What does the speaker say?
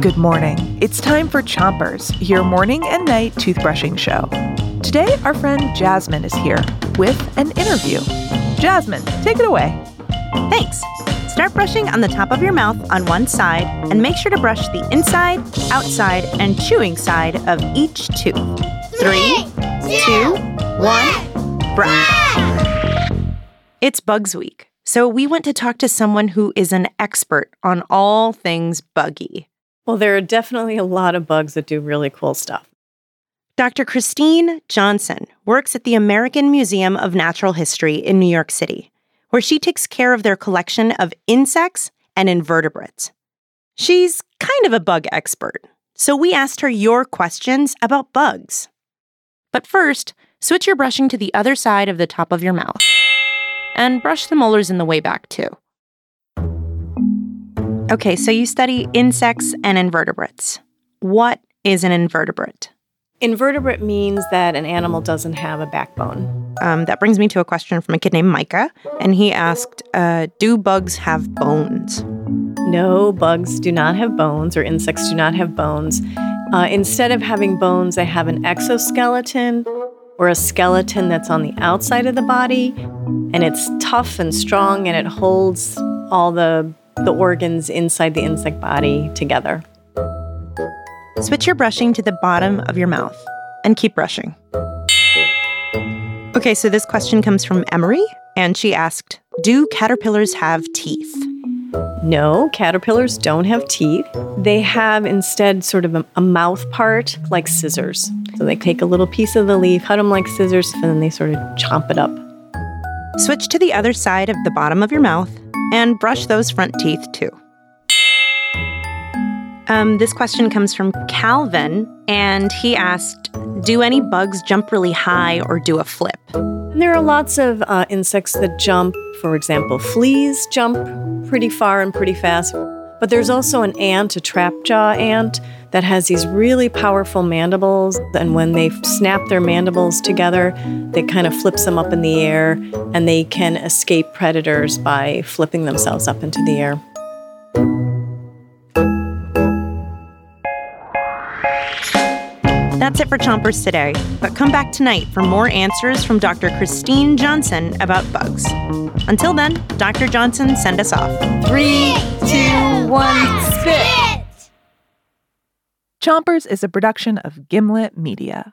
Good morning. It's time for Chompers, your morning and night toothbrushing show. Today, our friend Jasmine is here with an interview. Jasmine, take it away. Thanks. Start brushing on the top of your mouth on one side and make sure to brush the inside, outside, and chewing side of each tooth. Three, two, one, brush. It's Bugs Week, so we went to talk to someone who is an expert on all things buggy. Well, there are definitely a lot of bugs that do really cool stuff. Dr. Christine Johnson works at the American Museum of Natural History in New York City, where she takes care of their collection of insects and invertebrates. She's kind of a bug expert, so we asked her your questions about bugs. But first, switch your brushing to the other side of the top of your mouth. And brush the molars in the way back, too. Okay, so you study insects and invertebrates. What is an invertebrate? Invertebrate means that an animal doesn't have a backbone. Um, that brings me to a question from a kid named Micah, and he asked, uh, "Do bugs have bones?" No, bugs do not have bones, or insects do not have bones. Uh, instead of having bones, they have an exoskeleton or a skeleton that's on the outside of the body, and it's tough and strong, and it holds all the the organs inside the insect body together. Switch your brushing to the bottom of your mouth and keep brushing. Okay, so this question comes from Emery, and she asked Do caterpillars have teeth? No, caterpillars don't have teeth. They have instead sort of a, a, mouth part like scissors. So they take a little piece of the leaf, cut them like scissors, and then they sort of chomp it up. Switch to the other side of the bottom of your mouth and brush those front teeth too. Um, this question comes from Calvin, and he asked Do any bugs jump really high or do a flip? There are lots of uh, insects that jump. For example, fleas jump pretty far and pretty fast. But there's also an ant, a trapjaw ant, that has these really powerful mandibles. And when they snap their mandibles together, they kind of flips them up in the air and they can escape predators by flipping themselves up into the air. That's it for Chompers today, but come back tonight for more answers from Dr. Christine Johnson about bugs. Until then, Dr. Johnson, send us off. Three, two, one, spit! Chompers is a production of Gimlet Media.